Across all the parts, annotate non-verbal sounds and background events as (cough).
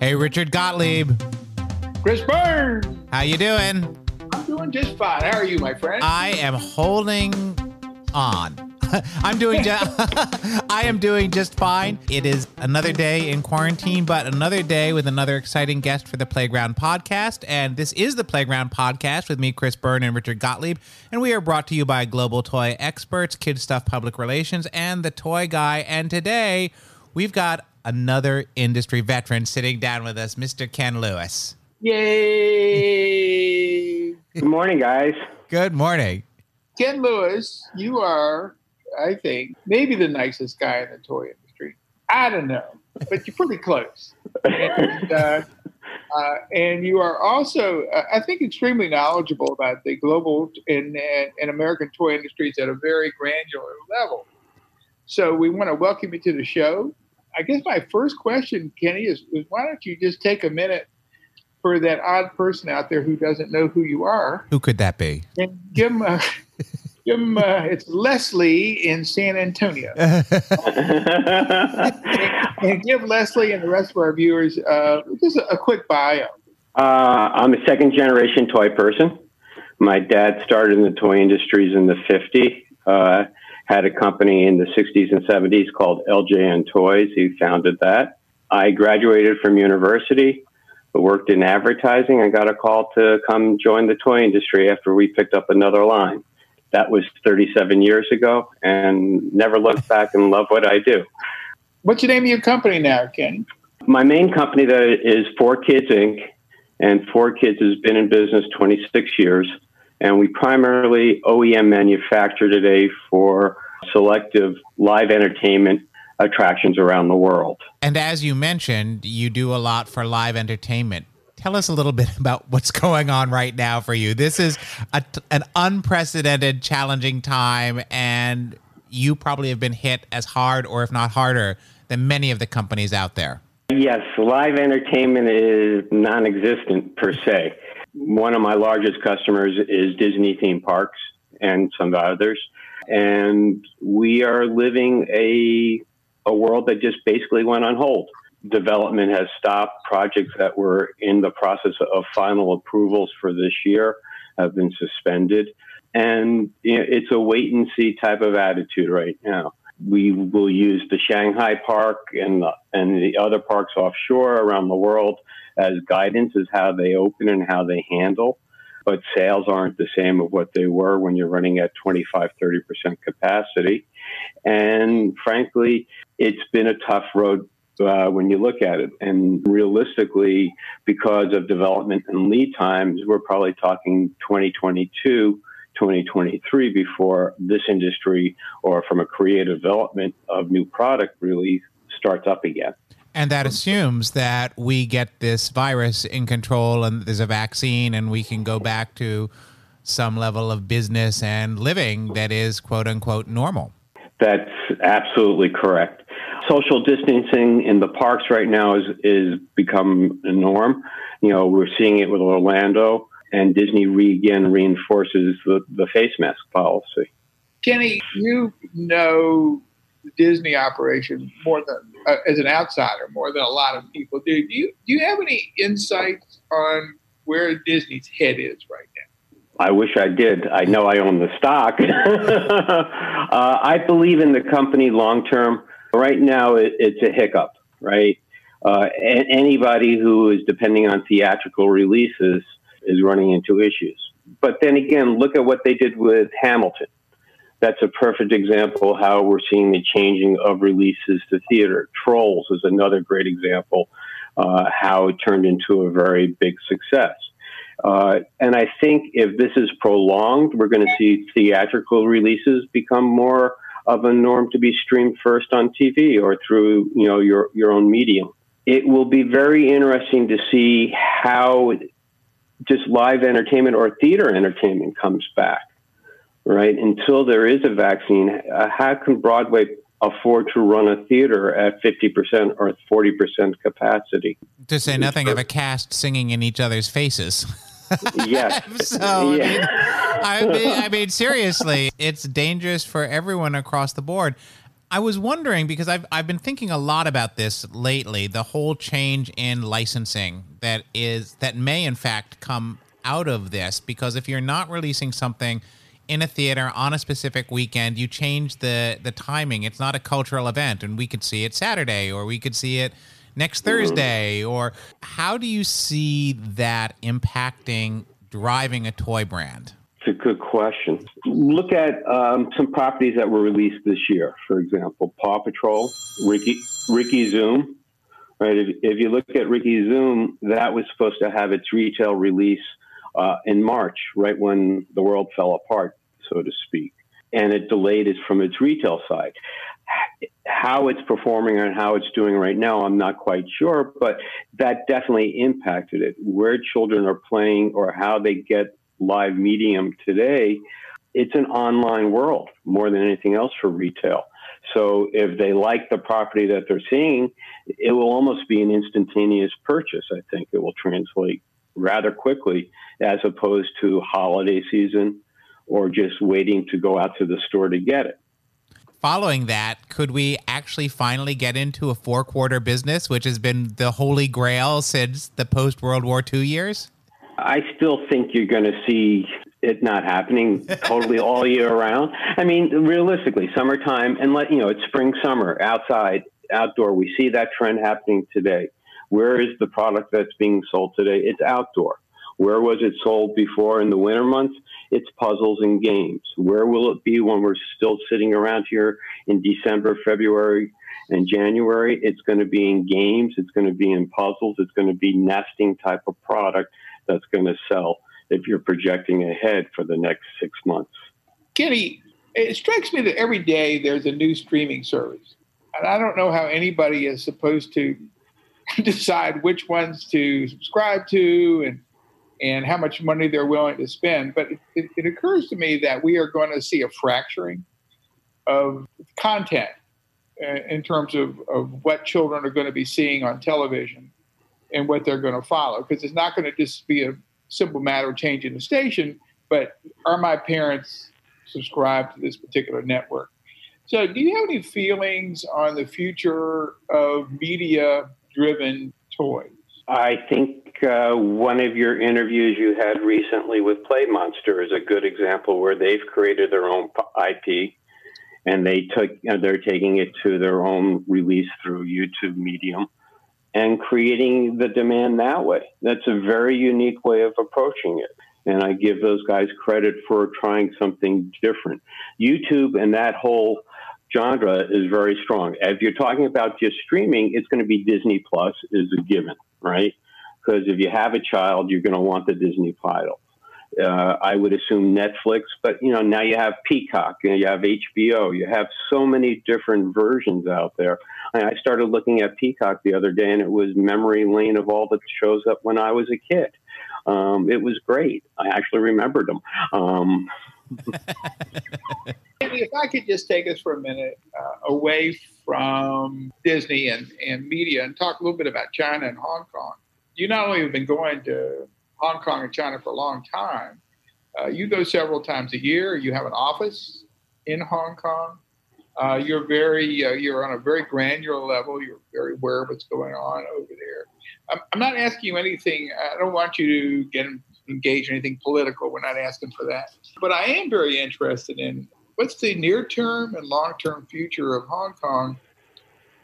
Hey, Richard Gottlieb. Chris Burns. How you doing? I'm doing just fine. How are you, my friend? I am holding on. (laughs) I'm doing just (laughs) I am doing just fine. It is another day in quarantine, but another day with another exciting guest for the Playground podcast. And this is the Playground podcast with me, Chris Byrne and Richard Gottlieb. And we are brought to you by Global Toy Experts, Kidstuff Public Relations, and the Toy Guy. And today we've got another industry veteran sitting down with us, Mr. Ken Lewis. Yay! Good morning, guys. Good morning. Ken Lewis, you are, I think, maybe the nicest guy in the toy industry. I don't know, but you're pretty close. And, uh, uh, and you are also, uh, I think, extremely knowledgeable about the global and, and, and American toy industries at a very granular level. So we want to welcome you to the show. I guess my first question, Kenny, is, is why don't you just take a minute for that odd person out there who doesn't know who you are Who could that be? and give them a, give 'em a, it's Leslie in San Antonio. (laughs) (laughs) and give Leslie and the rest of our viewers uh, just a, a quick bio. uh, I'm a second generation toy person. My dad started in the toy industries in the 50s, uh, had a company in the 60s and 70s called LJN Toys. He founded that. I graduated from university, worked in advertising, and got a call to come join the toy industry after we picked up another line. That was 37 years ago, and never looked (laughs) back and love what I do. What's the name of your company now, Ken? My main company that is 4Kidz Inc. and 4Kidz has been in business 26 years, and we primarily OEM manufacture today for selective live entertainment attractions around the world. And as you mentioned, you do a lot for live entertainment. Tell us a little bit (laughs) about what's going on right now for you. This is a, an unprecedented, challenging time, and you probably have been hit as hard, or if not harder, than many of the companies out there. Yes, live entertainment is non existent per se. One of my largest customers is Disney theme parks and some others. And we are living a, a world that just basically went on hold. Development has stopped. Projects that were in the process of final approvals for this year have been suspended. And it's a wait and see type of attitude right now we will use the Shanghai park and the, and the other parks offshore around the world as guidance as how they open and how they handle. But sales aren't the same of what they were when you're running at 25, 30% capacity. And frankly, it's been a tough road uh, when you look at it. And realistically, because of development and lead times, we're probably talking 2022 2023 before this industry or from a creative development of new product really starts up again. And that assumes that we get this virus in control and there's a vaccine and we can go back to some level of business and living that is quote unquote normal. That's absolutely correct. Social distancing in the parks right now is is become a norm. You know, we're seeing it with Orlando and Disney re- again reinforces the, the face mask policy. Kenny, you know the Disney operation more than uh, as an outsider more than a lot of people do. Do you do you have any insights on where Disney's head is right now? I wish I did. I know I own the stock. (laughs) uh, I believe in the company long term. Right now, it, it's a hiccup, right? Uh, anybody who is depending on theatrical releases is running into issues. But then again, look at what they did with Hamilton. That's a perfect example how we're seeing the changing of releases to theater. Trolls is another great example uh, how it turned into a very big success. Uh, and I think if this is prolonged, we're going to see theatrical releases become more of a norm to be streamed first on TV or through you know your your own medium. It will be very interesting to see how just live entertainment or theater entertainment comes back, right? Until there is a vaccine, uh, how can Broadway afford to run a theater at 50% or 40% capacity? To say nothing of a cast singing in each other's faces. (laughs) yes. (laughs) so, yeah. I, mean, I, (laughs) mean, I mean, seriously, it's dangerous for everyone across the board. I was wondering because I've I've been thinking a lot about this lately, the whole change in licensing that is that may in fact come out of this because if you're not releasing something in a theater on a specific weekend, you change the the timing. It's not a cultural event, and we could see it Saturday, or we could see it next Thursday, or how do you see that impacting driving a toy brand? It's a good question. Look at um, some properties that were released this year. For example, Paw Patrol, Ricky Ricky Zoom. Right. If, if you look at Ricky Zoom, that was supposed to have its retail release uh, in March, right when the world fell apart, so to speak. And it delayed it from its retail side. How it's performing and how it's doing right now, I'm not quite sure, but that definitely impacted it. Where children are playing or how they get live medium today, it's an online world more than anything else for retail. So if they like the property that they're seeing, it will almost be an instantaneous purchase. I think it will translate rather quickly as opposed to holiday season or just waiting to go out to the store to get it. Following that, could we actually finally get into a four quarter business, which has been the holy grail since the post World War II years? I still think you're going to see it not happening totally all year round. I mean, realistically, summertime and let you know, it's spring, summer, outside, outdoor. We see that trend happening today. Where is the product that's being sold today? It's outdoor. Where was it sold before in the winter months? It's puzzles and games. Where will it be when we're still sitting around here in December, February, and January? It's going to be in games. It's going to be in puzzles. It's going to be nesting type of product that's going to sell if you're projecting ahead for the next six months. Kenny, it strikes me that every day there's a new streaming service. And I don't know how anybody is supposed to (laughs) decide which ones to subscribe to and and how much money they're willing to spend. But it, it occurs to me that we are going to see a fracturing of content uh, in terms of, of what children are going to be seeing on television and what they're going to follow. Because it's not going to just be a simple matter of changing the station, but are my parents subscribed to this particular network? So, do you have any feelings on the future of media driven toys? I think uh, one of your interviews you had recently with PlayMonster is a good example where they've created their own IP and they took they're taking it to their own release through YouTube Medium and creating the demand that way. That's a very unique way of approaching it. And I give those guys credit for trying something different. YouTube and that whole genre is very strong. If you're talking about just streaming, it's going to be Disney Plus is a given, right? Because if you have a child, you're going to want the Disney title. Uh, I would assume Netflix, but you know now you have Peacock, you have HBO, you have so many different versions out there. I started looking at Peacock the other day, and it was memory lane of all the shows up when I was a kid. Um, it was great. I actually remembered them. Um, if I could just take us for a minute uh, away from Disney and, and media and talk a little bit about China and Hong Kong. You not only have been going to Hong Kong and China for a long time, uh, you go several times a year. You have an office in Hong Kong. Uh, you're very, uh, you're on a very granular level. You're very aware of what's going on over there. I'm, I'm not asking you anything. I don't want you to get engaged in anything political. We're not asking for that. But I am very interested in what's the near term and long term future of Hong Kong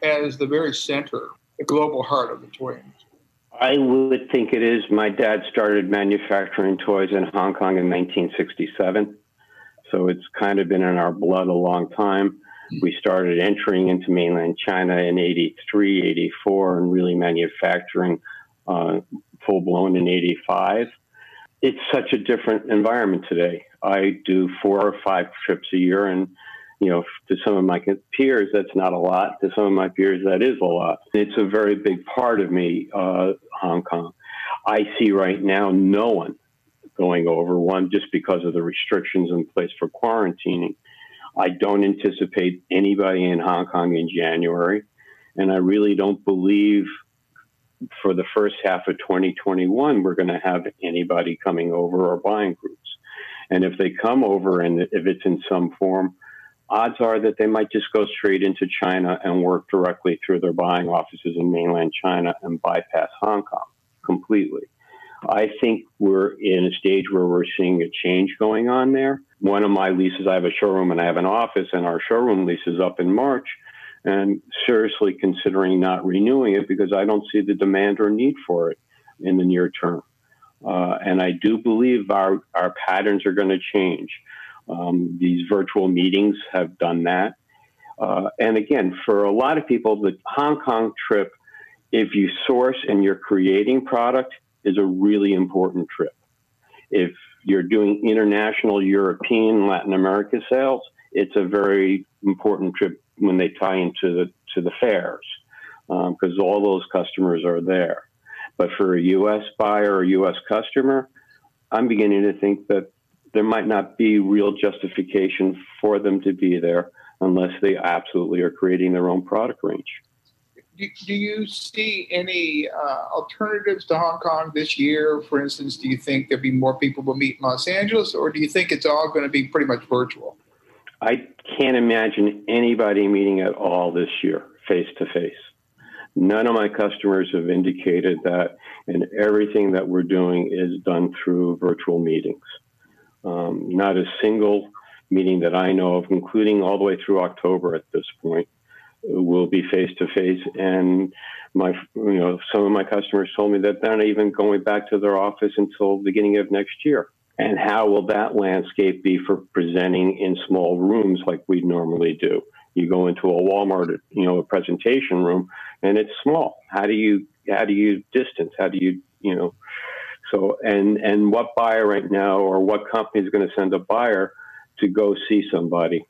as the very center, the global heart of the toy industry? I would think it is. My dad started manufacturing toys in Hong Kong in 1967. So it's kind of been in our blood a long time. We started entering into mainland China in 83, 84, and really manufacturing uh, full blown in 85 it's such a different environment today. I do four or five trips a year, and you know, to some of my peers, that's not a lot. To some of my peers, that is a lot. It's a very big part of me, uh, Hong Kong. I see right now no one going over one just because of the restrictions in place for quarantining. I don't anticipate anybody in Hong Kong in January, and I really don't believe for the first half of 2021, we're going to have anybody coming over or buying groups. And if they come over and if it's in some form, odds are that they might just go straight into China and work directly through their buying offices in mainland China and bypass Hong Kong completely. I think we're in a stage where we're seeing a change going on there. One of my leases, I have a showroom and I have an office, and our showroom lease is up in March. And seriously considering not renewing it because I don't see the demand or need for it in the near term. Uh, and I do believe our, our patterns are going to change. Um, these virtual meetings have done that. Uh, and again, for a lot of people, the Hong Kong trip, if you source and you're creating product, is a really important trip. If you're doing international European, Latin America sales, it's a very important trip when they tie into the to the fairs because um, all those customers are there. But for a U.S. buyer or U.S. customer, I'm beginning to think that there might not be real justification for them to be there unless they absolutely are creating their own product range. Do, do you see any uh, alternatives to Hong Kong this year? For instance, do you think there'll be more people will meet in Los Angeles, or do you think it's all going to be pretty much virtual? I can't imagine anybody meeting at all this year face to face. None of my customers have indicated that, and everything that we're doing is done through virtual meetings. Um, not a single meeting that I know of, including all the way through October at this point, will be face to face. And my, you know, some of my customers told me that they're not even going back to their office until the beginning of next year. And how will that landscape be for presenting in small rooms like we normally do? You go into a Walmart, you know, a presentation room, and it's small. How do you how do you distance? How do you you know? So and and what buyer right now or what company is going to send a buyer to go see somebody?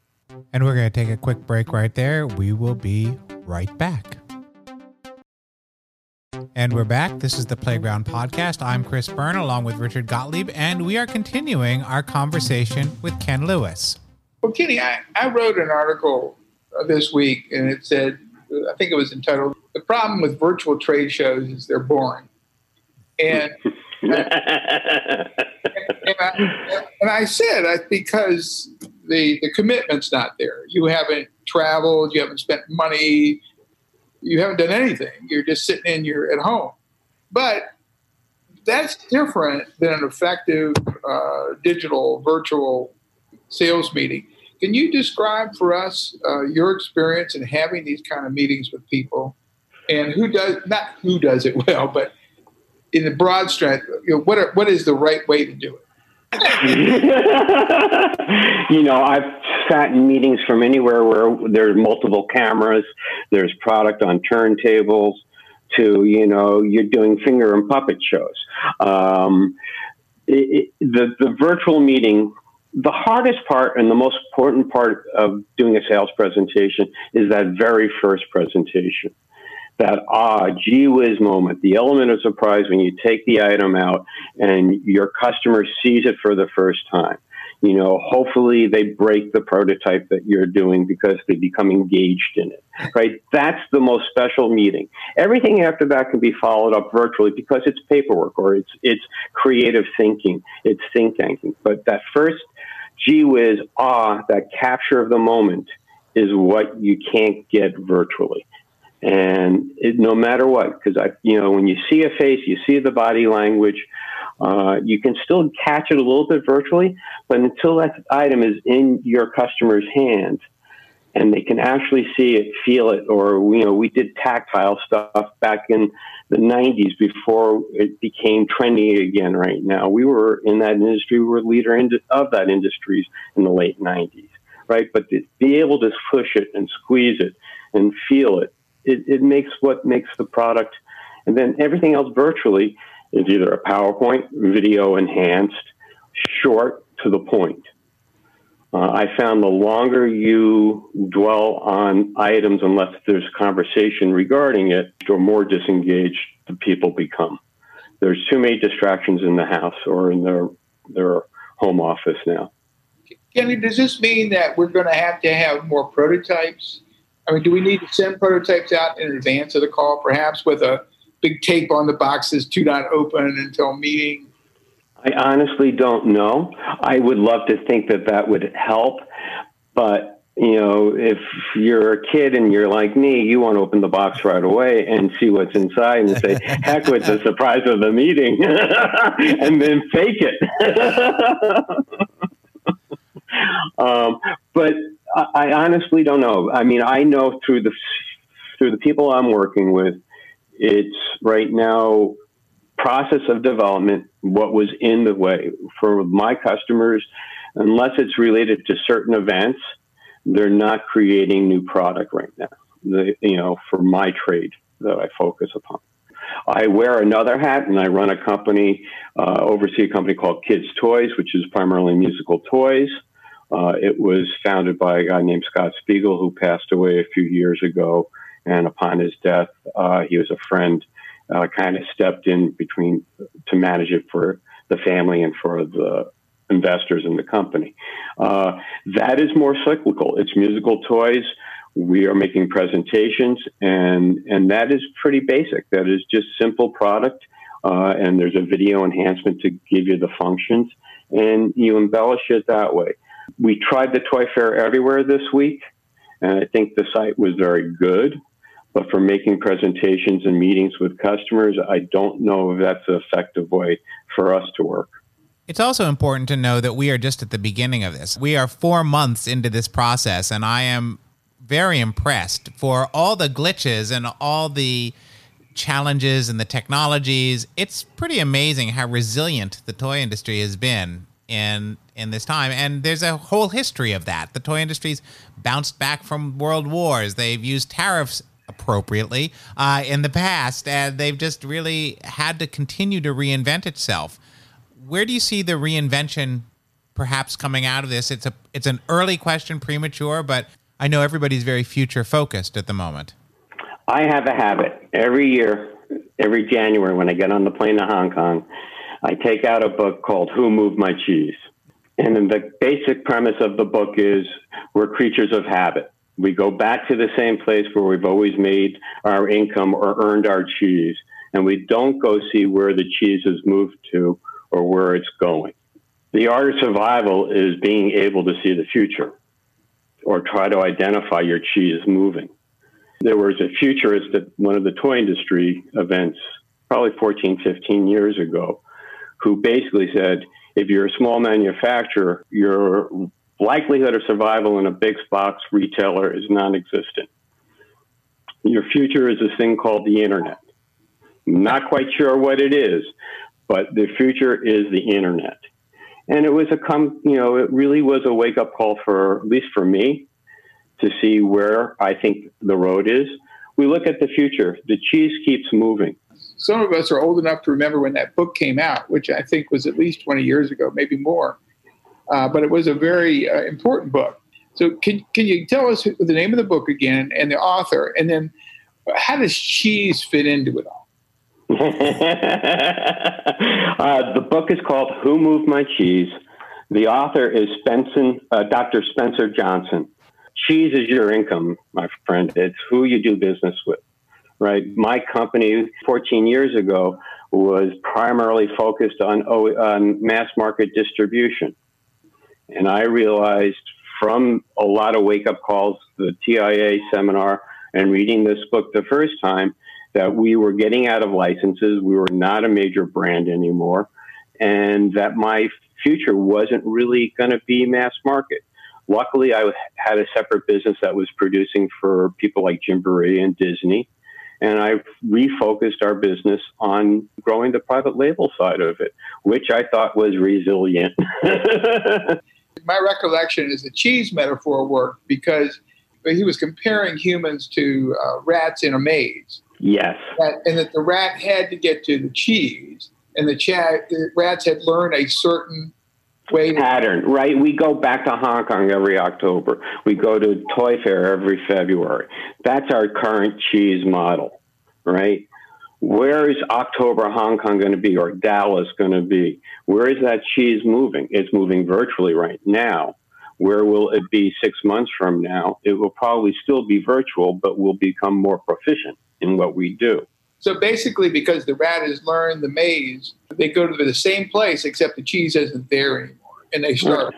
And we're going to take a quick break right there. We will be right back. And we're back. This is the Playground Podcast. I'm Chris Byrne along with Richard Gottlieb, and we are continuing our conversation with Ken Lewis. Well, Kenny, I, I wrote an article uh, this week, and it said, I think it was entitled, The Problem with Virtual Trade Shows is They're Boring. And, (laughs) and, I, and I said, I, because the, the commitment's not there. You haven't traveled, you haven't spent money, you haven't done anything. You're just sitting in your at home. But that's different than an effective uh, digital virtual sales meeting. Can you describe for us uh, your experience in having these kind of meetings with people, and who does not who does it well, but in the broad strength, you know, what are, what is the right way to do it? (laughs) you know, I've sat in meetings from anywhere where there's multiple cameras, there's product on turntables, to you know you're doing finger and puppet shows. Um, it, it, the the virtual meeting. The hardest part and the most important part of doing a sales presentation is that very first presentation that ah, gee whiz moment, the element of surprise when you take the item out and your customer sees it for the first time. You know, hopefully they break the prototype that you're doing because they become engaged in it, right? That's the most special meeting. Everything after that can be followed up virtually because it's paperwork or it's, it's creative thinking, it's think tanking. But that first gee whiz, ah, that capture of the moment is what you can't get virtually. And it, no matter what, because I, you know, when you see a face, you see the body language, uh, you can still catch it a little bit virtually, but until that item is in your customer's hands and they can actually see it, feel it, or, you know, we did tactile stuff back in the 90s before it became trendy again right now. We were in that industry, we were leader of that industry in the late 90s, right? But to be able to push it and squeeze it and feel it it, it makes what makes the product, and then everything else virtually is either a PowerPoint, video enhanced, short to the point. Uh, I found the longer you dwell on items, unless there's conversation regarding it, the more disengaged the people become. There's too many distractions in the house or in their their home office now. Kenny, does this mean that we're going to have to have more prototypes I mean, do we need to send prototypes out in advance of the call, perhaps with a big tape on the boxes, "Do not open until meeting"? I honestly don't know. I would love to think that that would help, but you know, if you're a kid and you're like me, you want to open the box right away and see what's inside and say, heck with the surprise of the meeting (laughs) and then fake it. (laughs) um, but I, I honestly don't know. I mean, I know through the through the people I'm working with, it's right now process of development. What was in the way for my customers, unless it's related to certain events, they're not creating new product right now. The, you know, for my trade that I focus upon. I wear another hat and I run a company, uh, oversee a company called Kids Toys, which is primarily musical toys. Uh, it was founded by a guy named Scott Spiegel, who passed away a few years ago. And upon his death, uh, he was a friend, uh, kind of stepped in between to manage it for the family and for the investors in the company. Uh, that is more cyclical. It's musical toys. We are making presentations, and and that is pretty basic. That is just simple product, uh, and there's a video enhancement to give you the functions, and you embellish it that way. We tried the Toy Fair everywhere this week, and I think the site was very good. But for making presentations and meetings with customers, I don't know if that's an effective way for us to work. It's also important to know that we are just at the beginning of this. We are four months into this process, and I am very impressed for all the glitches and all the challenges and the technologies. It's pretty amazing how resilient the toy industry has been in in this time. And there's a whole history of that. The toy industry's bounced back from world wars. They've used tariffs appropriately uh, in the past and they've just really had to continue to reinvent itself. Where do you see the reinvention perhaps coming out of this? It's a it's an early question premature but i know everybody's very future focused at the moment. I have a habit. Every year every january when i get on the plane to hong kong I take out a book called Who Moved My Cheese? And then the basic premise of the book is we're creatures of habit. We go back to the same place where we've always made our income or earned our cheese, and we don't go see where the cheese has moved to or where it's going. The art of survival is being able to see the future or try to identify your cheese moving. There was a futurist at one of the toy industry events probably 14, 15 years ago who basically said, if you're a small manufacturer, your likelihood of survival in a big box retailer is non existent. Your future is this thing called the internet. Not quite sure what it is, but the future is the internet. And it was a come, you know, it really was a wake up call for at least for me to see where I think the road is. We look at the future. The cheese keeps moving some of us are old enough to remember when that book came out, which I think was at least 20 years ago, maybe more. Uh, but it was a very uh, important book. So, can, can you tell us the name of the book again and the author? And then, how does cheese fit into it all? (laughs) uh, the book is called Who Moved My Cheese? The author is Spencer, uh, Dr. Spencer Johnson. Cheese is your income, my friend. It's who you do business with right? My company 14 years ago was primarily focused on, on mass market distribution. And I realized from a lot of wake up calls, the TIA seminar, and reading this book the first time that we were getting out of licenses. We were not a major brand anymore. And that my future wasn't really going to be mass market. Luckily, I had a separate business that was producing for people like Jim Gymboree and Disney and I refocused our business on growing the private label side of it, which I thought was resilient. (laughs) My recollection is the cheese metaphor worked because he was comparing humans to uh, rats in a maze. Yes. That, and that the rat had to get to the cheese, and the, chat, the rats had learned a certain pattern, right? We go back to Hong Kong every October. We go to Toy Fair every February. That's our current cheese model, right? Where is October Hong Kong going to be or Dallas going to be? Where is that cheese moving? It's moving virtually right now. Where will it be six months from now? It will probably still be virtual, but we'll become more proficient in what we do. So basically, because the rat has learned the maze, they go to the same place, except the cheese isn't there anymore and they start.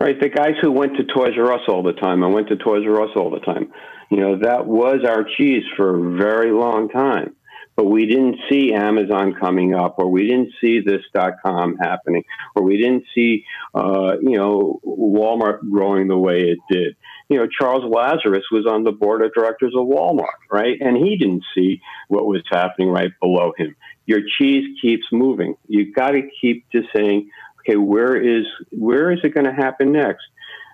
right? The guys who went to Toys R Us all the time I went to Toys R Us all the time, you know, that was our cheese for a very long time. But we didn't see Amazon coming up, or we didn't see this dot com happening, or we didn't see, uh, you know, Walmart growing the way it did. You know, Charles Lazarus was on the board of directors of Walmart, right? And he didn't see what was happening right below him. Your cheese keeps moving. You've got to keep just saying, okay, where is where is it going to happen next?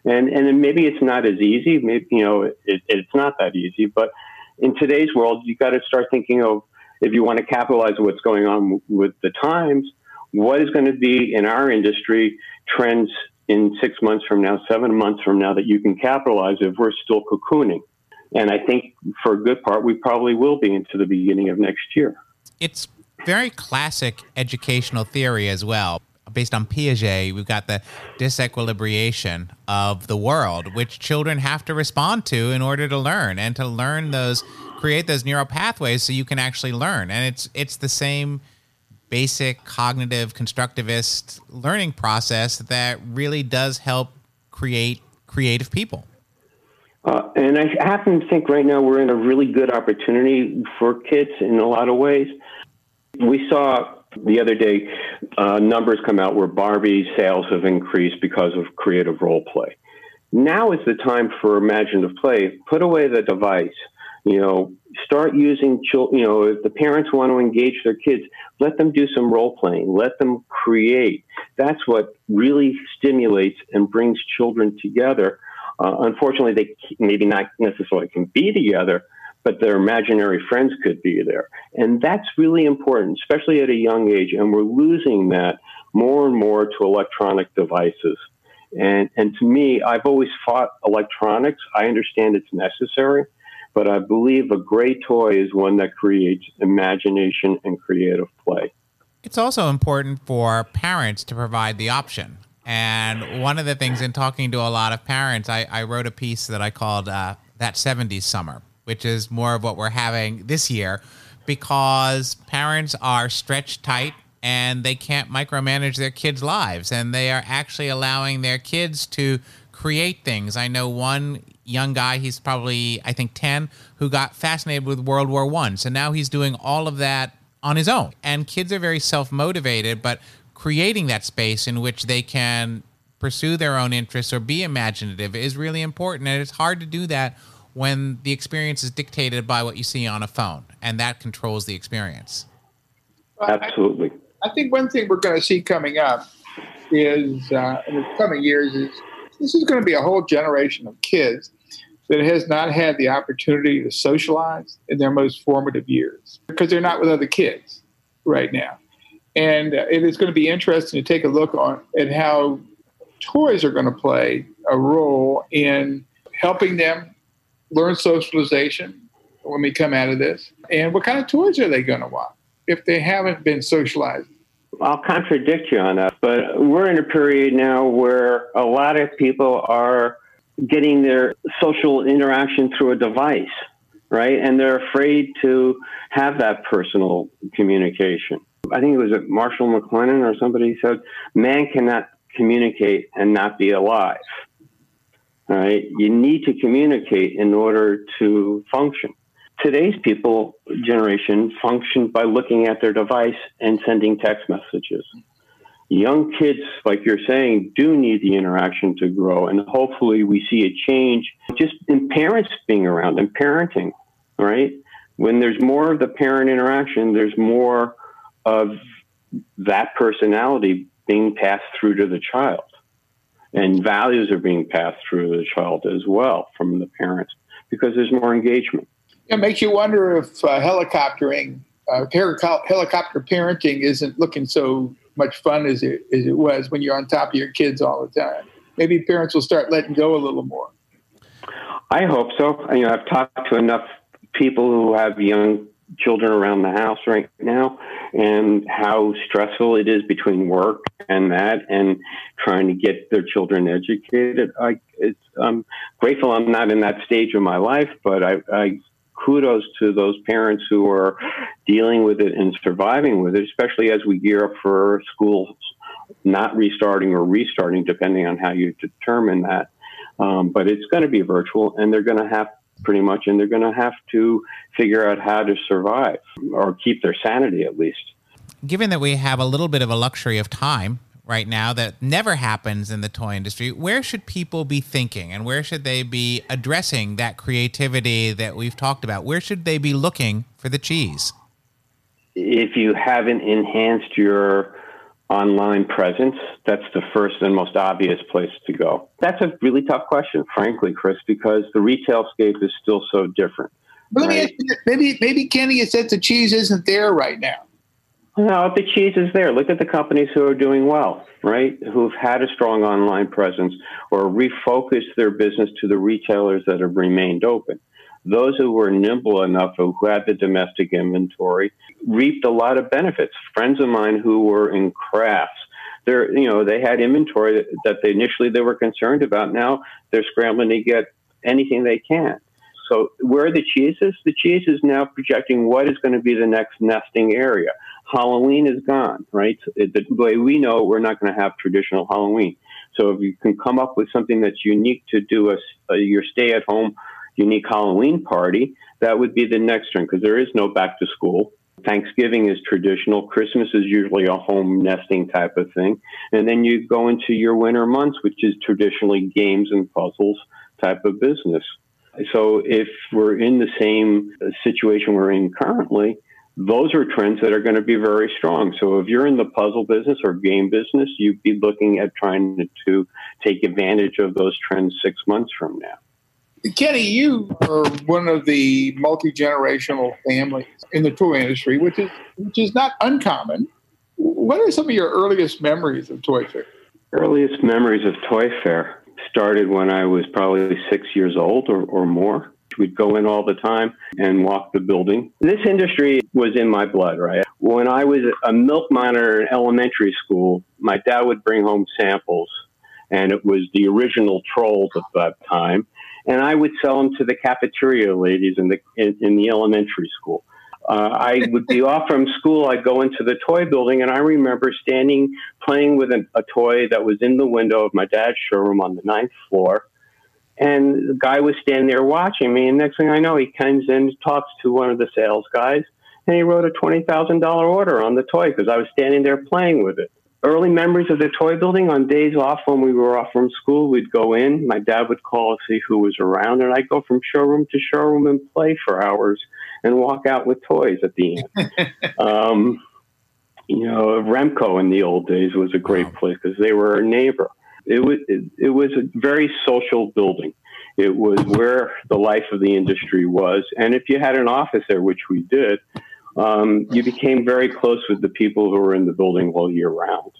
And and maybe it's not as easy. Maybe you know it, it's not that easy. But in today's world, you got to start thinking of if you want to capitalize what's going on with the times, what is going to be in our industry trends in six months from now, seven months from now that you can capitalize if we're still cocooning. And I think for a good part, we probably will be into the beginning of next year. It's very classic educational theory as well based on Piaget, we've got the disequilibration of the world, which children have to respond to in order to learn and to learn those, create those neural pathways so you can actually learn. And it's it's the same basic cognitive constructivist learning process that really does help create creative people. Uh, and I happen to think right now we're in a really good opportunity for kids in a lot of ways. We saw the other day, uh, numbers come out where Barbie sales have increased because of creative role play. Now is the time for imaginative play. Put away the device. You know, start using. You know, if the parents want to engage their kids, let them do some role playing. Let them create. That's what really stimulates and brings children together. Uh, unfortunately, they maybe not necessarily can be together, but their imaginary friends could be there. And that's really important, especially at a young age. And we're losing that more and more to electronic devices. And, and to me, I've always fought electronics. I understand it's necessary, but I believe a great toy is one that creates imagination and creative play. It's also important for parents to provide the option. And one of the things in talking to a lot of parents, I, I wrote a piece that I called uh, That 70s Summer which is more of what we're having this year because parents are stretched tight and they can't micromanage their kids' lives and they are actually allowing their kids to create things. I know one young guy, he's probably I think 10, who got fascinated with World War 1. So now he's doing all of that on his own. And kids are very self-motivated, but creating that space in which they can pursue their own interests or be imaginative is really important and it's hard to do that when the experience is dictated by what you see on a phone, and that controls the experience. Absolutely. I, I think one thing we're going to see coming up is uh, in the coming years is this is going to be a whole generation of kids that has not had the opportunity to socialize in their most formative years because they're not with other kids right now. And uh, it is going to be interesting to take a look on at how toys are going to play a role in helping them learn socialization when we come out of this? And what kind of toys are they going to want if they haven't been socialized? I'll contradict you on that, but we're in a period now where a lot of people are getting their social interaction through a device, right? And they're afraid to have that personal communication. I think it was Marshall McLuhan or somebody said, man cannot communicate and not be alive. Right? You need to communicate in order to function. Today's people generation function by looking at their device and sending text messages. Young kids, like you're saying, do need the interaction to grow, and hopefully we see a change just in parents being around and parenting, right? When there's more of the parent interaction, there's more of that personality being passed through to the child and values are being passed through the child as well from the parents because there's more engagement. It makes you wonder if uh, helicoptering, uh, helicopter parenting isn't looking so much fun as it, as it was when you're on top of your kids all the time. Maybe parents will start letting go a little more. I hope so. You know, I've talked to enough people who have young children around the house right now and how stressful it is between work and that and trying to get their children educated. I, I'm grateful I'm not in that stage of my life, but I, I kudos to those parents who are dealing with it and surviving with it, especially as we gear up for schools not restarting or restarting, depending on how you determine that. Um, but it's going to be virtual, and they're going to have pretty much, and they're going to have to figure out how to survive or keep their sanity at least. Given that we have a little bit of a luxury of time right now that never happens in the toy industry, where should people be thinking and where should they be addressing that creativity that we've talked about? Where should they be looking for the cheese? If you haven't enhanced your online presence, that's the first and most obvious place to go. That's a really tough question, frankly, Chris, because the retail scape is still so different. But right? me, maybe, maybe Kenny has said the cheese isn't there right now. No, the cheese is there. Look at the companies who are doing well, right? Who've had a strong online presence or refocused their business to the retailers that have remained open. Those who were nimble enough, who had the domestic inventory, reaped a lot of benefits. Friends of mine who were in crafts, they're, you know, they had inventory that, they initially they were concerned about. Now they're scrambling to get anything they can. So where are the cheeses? The cheese is now projecting what is going to be the next nesting area. Halloween is gone, right? The way we know, we're not going to have traditional Halloween. So if you can come up with something that's unique to do a, a your stay at home unique Halloween party, that would be the next one because there is no back to school. Thanksgiving is traditional. Christmas is usually a home nesting type of thing. And then you go into your winter months, which is traditionally games and puzzles type of business. So if we're in the same situation we're in currently, those are trends that are going to be very strong. So if you're in the puzzle business or game business, you'd be looking at trying to take advantage of those trends six months from now. Kenny, you are one of the multi generational families in the toy industry, which is which is not uncommon. What are some of your earliest memories of Toy Fair? Earliest memories of Toy Fair started when I was probably six years old or, or more. We'd go in all the time and walk the building. This industry was in my blood, right? When I was a milk monitor in elementary school, my dad would bring home samples, and it was the original trolls at that time. And I would sell them to the cafeteria ladies in the in, in the elementary school. Uh, I would be off from school. I'd go into the toy building, and I remember standing playing with a, a toy that was in the window of my dad's showroom on the ninth floor and the guy was standing there watching me. And next thing I know, he comes in, talks to one of the sales guys, and he wrote a $20,000 order on the toy because I was standing there playing with it. Early memories of the toy building on days off when we were off from school, we'd go in. My dad would call to see who was around, and I'd go from showroom to showroom and play for hours and walk out with toys at the end. (laughs) um, you know, Remco in the old days was a great place because they were a neighbor. It was it, it was a very social building. It was where the life of the industry was, and if you had an office there, which we did, um, you became very close with the people who were in the building all year round.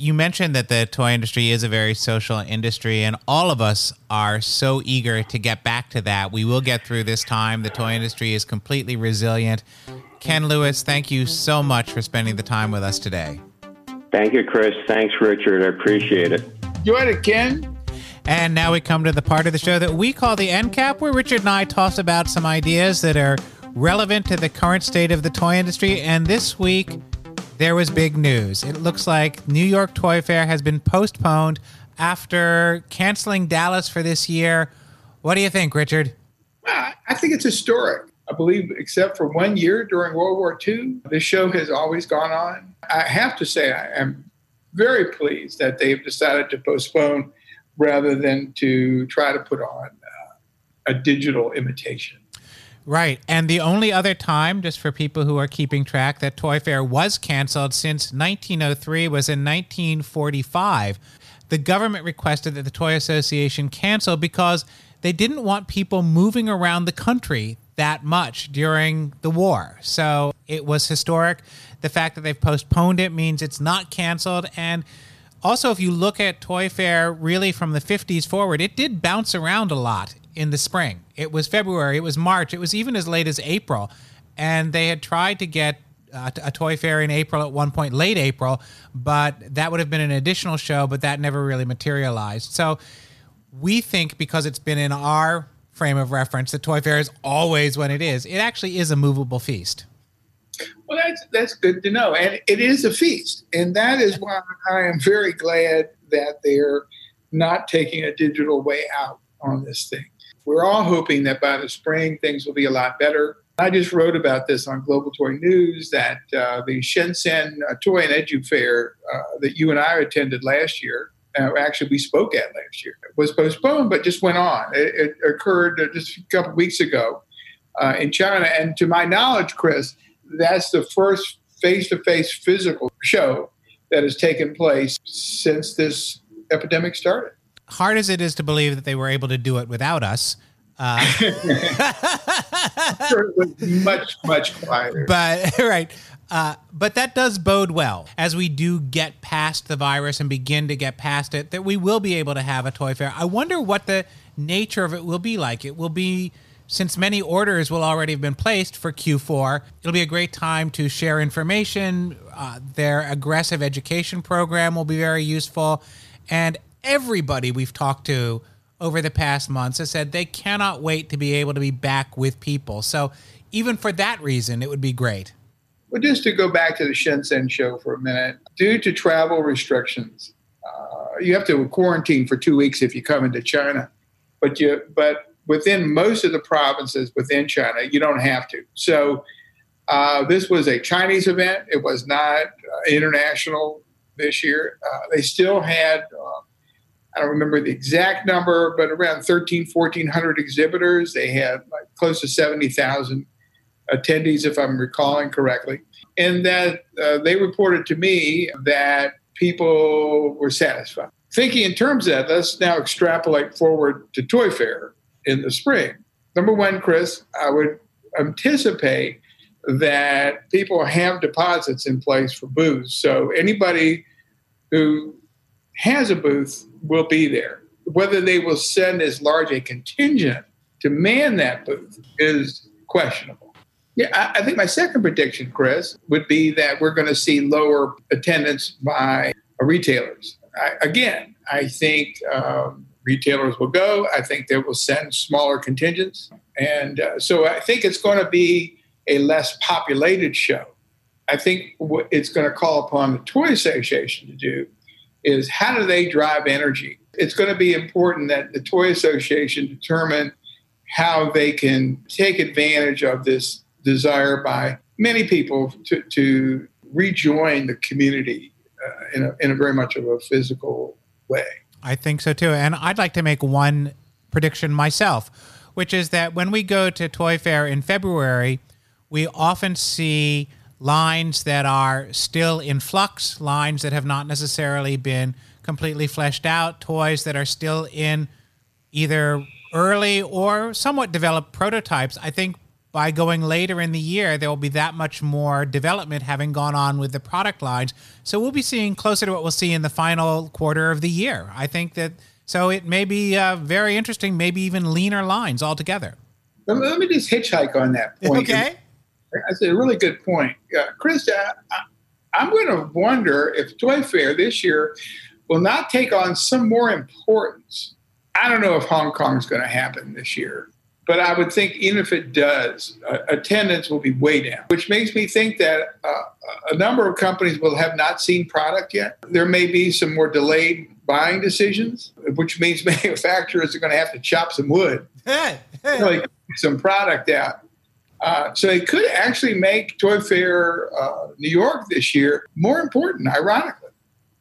You mentioned that the toy industry is a very social industry, and all of us are so eager to get back to that. We will get through this time. The toy industry is completely resilient. Ken Lewis, thank you so much for spending the time with us today. Thank you, Chris. Thanks, Richard. I appreciate it. Enjoyed it, Ken. And now we come to the part of the show that we call the end cap, where Richard and I toss about some ideas that are relevant to the current state of the toy industry. And this week, there was big news. It looks like New York Toy Fair has been postponed after canceling Dallas for this year. What do you think, Richard? Well, I think it's historic. I believe, except for one year during World War II, this show has always gone on. I have to say, I am very pleased that they've decided to postpone rather than to try to put on uh, a digital imitation. Right. And the only other time, just for people who are keeping track, that Toy Fair was canceled since 1903 was in 1945. The government requested that the Toy Association cancel because they didn't want people moving around the country that much during the war. So it was historic. The fact that they've postponed it means it's not canceled. And also, if you look at Toy Fair really from the 50s forward, it did bounce around a lot in the spring. It was February, it was March, it was even as late as April. And they had tried to get uh, a toy fair in April at one point, late April, but that would have been an additional show, but that never really materialized. So we think because it's been in our frame of reference, the toy fair is always when it is. It actually is a movable feast. Well, that's that's good to know, and it is a feast, and that is why I am very glad that they're not taking a digital way out on this thing. We're all hoping that by the spring things will be a lot better. I just wrote about this on Global Toy News that uh, the Shenzhen uh, Toy and Edu Fair uh, that you and I attended last year, uh, actually we spoke at last year, was postponed but just went on. It, it occurred just a couple weeks ago uh, in China, and to my knowledge, Chris, that's the first face-to-face physical show that has taken place since this epidemic started. Hard as it is to believe that they were able to do it without us. Uh, (laughs) it was much, much quieter. But (laughs) right. Uh, but that does bode well as we do get past the virus and begin to get past it, that we will be able to have a toy fair. I wonder what the nature of it will be like. It will be since many orders will already have been placed for Q4, it'll be a great time to share information. Uh, their aggressive education program will be very useful. And everybody we've talked to over the past months has said they cannot wait to be able to be back with people. So, even for that reason, it would be great. Well, just to go back to the Shenzhen show for a minute, due to travel restrictions, uh, you have to quarantine for two weeks if you come into China. But you, but within most of the provinces within China, you don't have to. So uh, this was a Chinese event. It was not uh, international this year. Uh, they still had, uh, I don't remember the exact number, but around 13, 1400 exhibitors. They had like close to 70,000 attendees, if I'm recalling correctly. And that uh, they reported to me that people were satisfied. Thinking in terms of that, let's now extrapolate forward to Toy Fair in the spring. Number one, Chris, I would anticipate that people have deposits in place for booths. So anybody who has a booth will be there. Whether they will send as large a contingent to man that booth is questionable. Yeah, I, I think my second prediction, Chris, would be that we're going to see lower attendance by retailers. I, again, I think um, retailers will go. I think they will send smaller contingents. And uh, so I think it's going to be a less populated show. I think what it's going to call upon the Toy Association to do is how do they drive energy? It's going to be important that the Toy Association determine how they can take advantage of this desire by many people to, to rejoin the community uh, in, a, in a very much of a physical way. I think so too. And I'd like to make one prediction myself, which is that when we go to Toy Fair in February, we often see lines that are still in flux, lines that have not necessarily been completely fleshed out, toys that are still in either early or somewhat developed prototypes. I think by going later in the year, there will be that much more development having gone on with the product lines. So we'll be seeing closer to what we'll see in the final quarter of the year. I think that so it may be uh, very interesting, maybe even leaner lines altogether. Let me just hitchhike on that point. (laughs) Okay. That's a really good point. Uh, Chris, I, am going to wonder if Toy Fair this year will not take on some more importance. I don't know if Hong Kong is going to happen this year but I would think even if it does, uh, attendance will be way down, which makes me think that uh, a number of companies will have not seen product yet. There may be some more delayed buying decisions, which means (laughs) manufacturers are going to have to chop some wood, like some product out. Uh, so it could actually make Toy Fair uh, New York this year more important, ironically.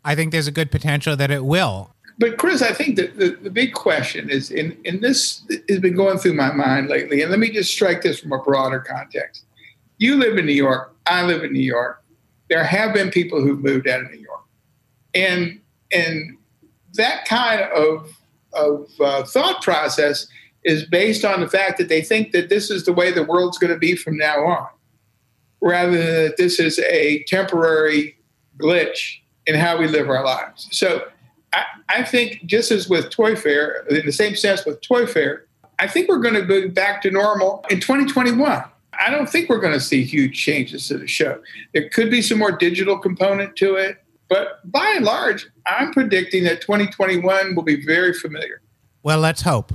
I think there's a good potential that it will but Chris, I think that the, the big question is, in, in this has been going through my mind lately, and let me just strike this from a broader context. You live in New York, I live in New York. There have been people who've moved out of New York, and and that kind of of uh, thought process is based on the fact that they think that this is the way the world's going to be from now on, rather than that this is a temporary glitch in how we live our lives. So I, I think just as with Toy Fair, in the same sense with Toy Fair, I think we're going to go back to normal in 2021. I don't think we're going to see huge changes to the show. There could be some more digital component to it, but by and large, I'm predicting that 2021 will be very familiar. Well, let's hope.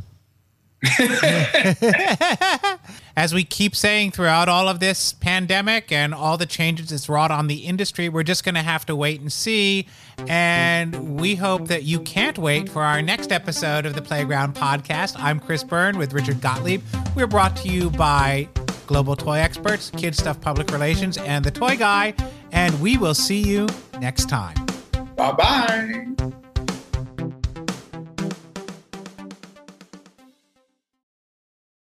(laughs) as we keep saying throughout all of this pandemic and all the changes it's wrought on the industry, we're just going to have to wait and see. And we hope that you can't wait for our next episode of the Playground Podcast. I'm Chris Byrne with Richard Gottlieb. We're brought to you by Global Toy Experts, Kidstuff Public Relations, and The Toy Guy. And we will see you next time. Bye bye.